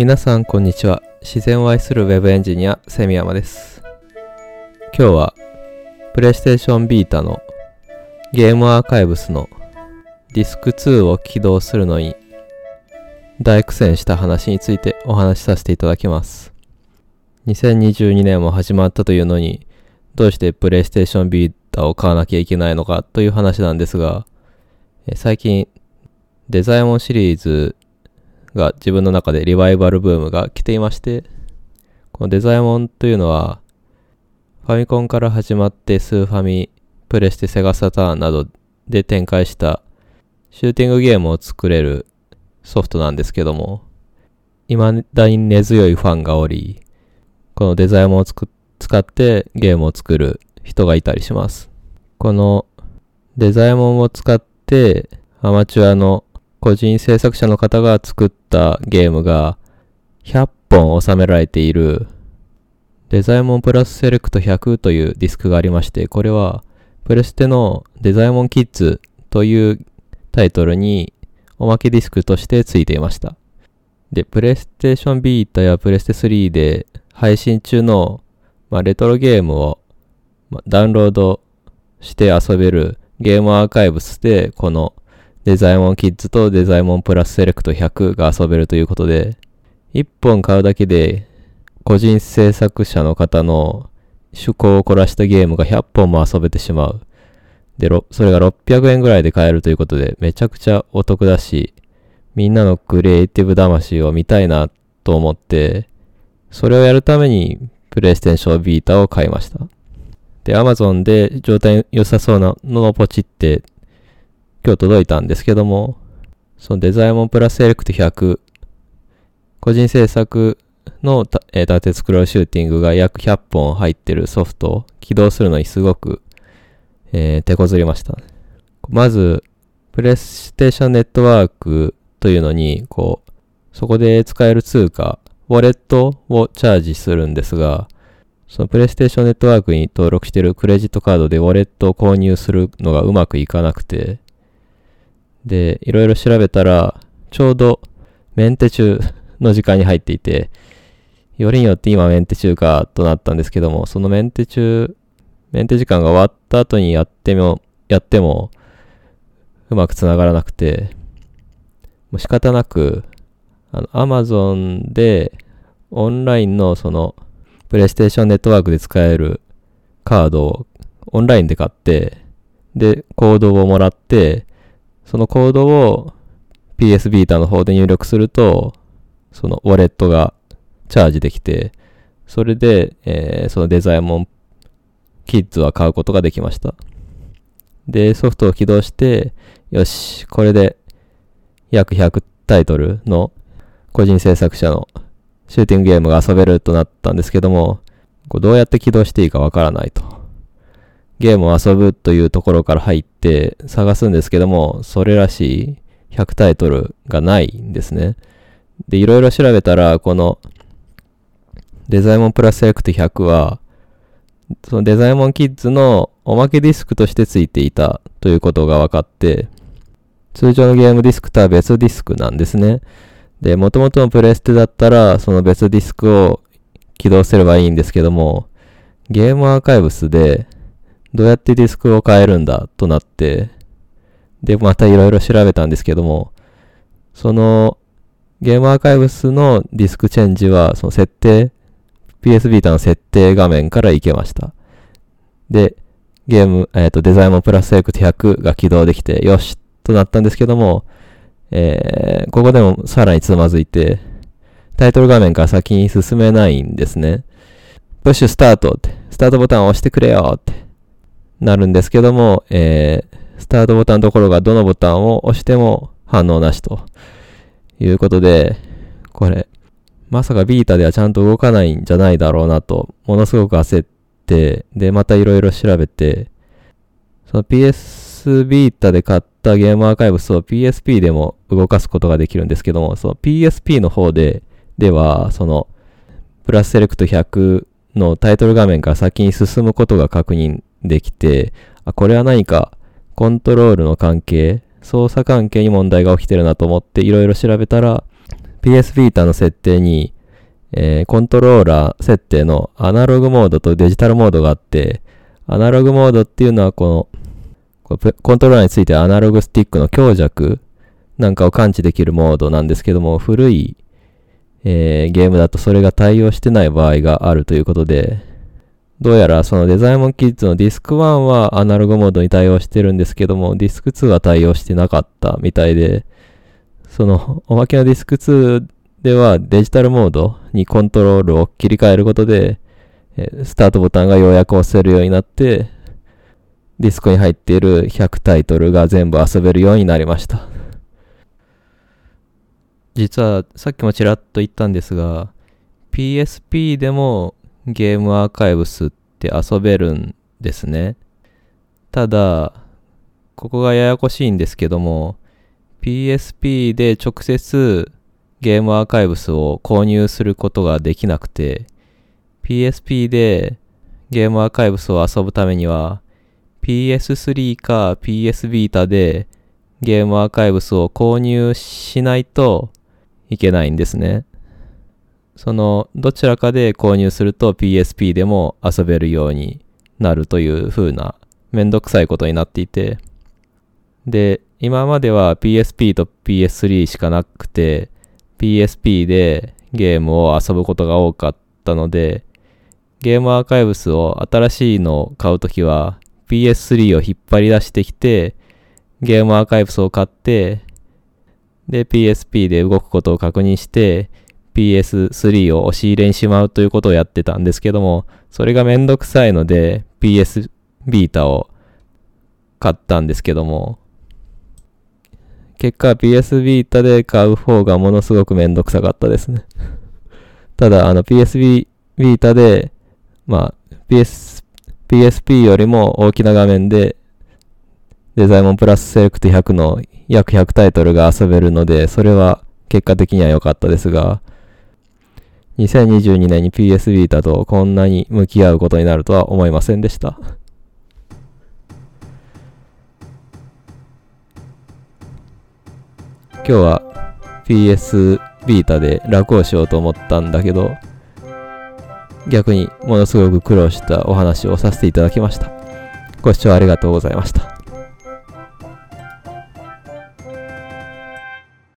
皆さんこんにちは。自然を愛するウェブエンジニアセミヤマです。今日はプレイステーションビータのゲームアーカイブスのディスク2を起動するのに大苦戦した話についてお話しさせていただきます。2022年も始まったというのにどうしてプレイステーションビータを買わなきゃいけないのかという話なんですが最近デザイモンシリーズが自分の中でリバイバルブームが来ていまして、このデザイモンというのは、ファミコンから始まってスーファミ、プレステ、セガサターンなどで展開したシューティングゲームを作れるソフトなんですけども、未だに根強いファンがおり、このデザイモンを使ってゲームを作る人がいたりします。このデザイモンを使ってアマチュアの個人制作者の方が作ったゲームが100本収められているデザイモンプラスセレクト100というディスクがありまして、これはプレステのデザイモンキッズというタイトルにおまけディスクとして付いていました。で、プレイステーションビータやプレステ3で配信中の、まあ、レトロゲームを、まあ、ダウンロードして遊べるゲームアーカイブスでこのデザイモンキッズとデザイモンプラスセレクト100が遊べるということで、1本買うだけで、個人制作者の方の趣向を凝らしたゲームが100本も遊べてしまう。で、それが600円ぐらいで買えるということで、めちゃくちゃお得だし、みんなのクリエイティブ魂を見たいなと思って、それをやるために、プレイステーションビータを買いました。で、アマゾンで状態良さそうなのをポチって今日届いたんですけども、そのデザイモンプラスセレクト100、個人制作の、えー、縦スクローシューティングが約100本入ってるソフトを起動するのにすごく、えー、手こずりました。まず、プレイステーションネットワークというのに、こう、そこで使える通貨、ウォレットをチャージするんですが、そのプレイステーションネットワークに登録しているクレジットカードでウォレットを購入するのがうまくいかなくて、で、いろいろ調べたら、ちょうどメンテ中の時間に入っていて、よりによって今メンテ中かとなったんですけども、そのメンテ中、メンテ時間が終わった後にやっても、やっても、うまく繋がらなくて、もう仕方なく、あの、アマゾンで、オンラインのその、プレイステーションネットワークで使えるカードをオンラインで買って、で、コードをもらって、そのコードを PS ビータの方で入力すると、そのウォレットがチャージできて、それで、えー、そのデザイモンキッズは買うことができました。で、ソフトを起動して、よし、これで約100タイトルの個人制作者のシューティングゲームが遊べるとなったんですけども、こうどうやって起動していいかわからないと。ゲームを遊ぶというところから入って探すんですけども、それらしい100タイトルがないんですね。で、いろいろ調べたら、このデザイモンプラスセレクト100は、そのデザイモンキッズのおまけディスクとして付いていたということが分かって、通常のゲームディスクとは別ディスクなんですね。で、元々のプレステだったら、その別ディスクを起動すればいいんですけども、ゲームアーカイブスで、どうやってディスクを変えるんだとなって、で、またいろいろ調べたんですけども、そのゲームアーカイブスのディスクチェンジは、その設定、PS ビータの設定画面からいけました。で、ゲーム、えっ、ー、と、デザインもプラスセレクト100が起動できて、よしとなったんですけども、えー、ここでもさらにつまずいて、タイトル画面から先に進めないんですね。プッシュスタートって、スタートボタンを押してくれよってなるんですけども、えー、スタートボタンのところがどのボタンを押しても反応なしということで、これ、まさかビータではちゃんと動かないんじゃないだろうなと、ものすごく焦って、で、またいろいろ調べて、その PS ビータで買ったゲームアーカイブスを PSP でも動かすことができるんですけども、その PSP の方で、では、その、プラスセレクト100のタイトル画面から先に進むことが確認できて、あ、これは何かコントロールの関係、操作関係に問題が起きてるなと思っていろいろ調べたら、PS ビータの設定に、えー、コントローラー設定のアナログモードとデジタルモードがあって、アナログモードっていうのはこの、コントローラーについてアナログスティックの強弱なんかを感知できるモードなんですけども、古い、えー、ゲームだとそれが対応してない場合があるということで、どうやらそのデザイモンキッズのディスク1はアナログモードに対応してるんですけども、ディスク2は対応してなかったみたいで、そのおまけのディスク2ではデジタルモードにコントロールを切り替えることで、スタートボタンがようやく押せるようになって、ディスクに入っている100タイトルが全部遊べるようになりました。実はさっきもちらっと言ったんですが、PSP でもゲームアーカイブスって遊べるんですね。ただ、ここがややこしいんですけども、PSP で直接ゲームアーカイブスを購入することができなくて、PSP でゲームアーカイブスを遊ぶためには、PS3 か PS ビータでゲームアーカイブスを購入しないといけないんですね。そのどちらかで購入すると PSP でも遊べるようになるという風なめんどくさいことになっていて。で今までは PSP と PS3 しかなくて PSP でゲームを遊ぶことが多かったのでゲームアーカイブスを新しいのを買うときは PS3 を引っ張り出してきてゲームアーカイブスを買ってで PSP で動くことを確認して PS3 を押し入れにしまうということをやってたんですけども、それがめんどくさいので PS ビータを買ったんですけども、結果 PS ビータで買う方がものすごくめんどくさかったですね。ただ、あの PS ビータで、まあ、PS、PSP よりも大きな画面でデザイモンプラスセレクト100の約100タイトルが遊べるので、それは結果的には良かったですが、2022年に PS ビータとこんなに向き合うことになるとは思いませんでした。今日は PS ビータで楽をしようと思ったんだけど、逆にものすごく苦労したお話をさせていただきました。ご視聴ありがとうございました。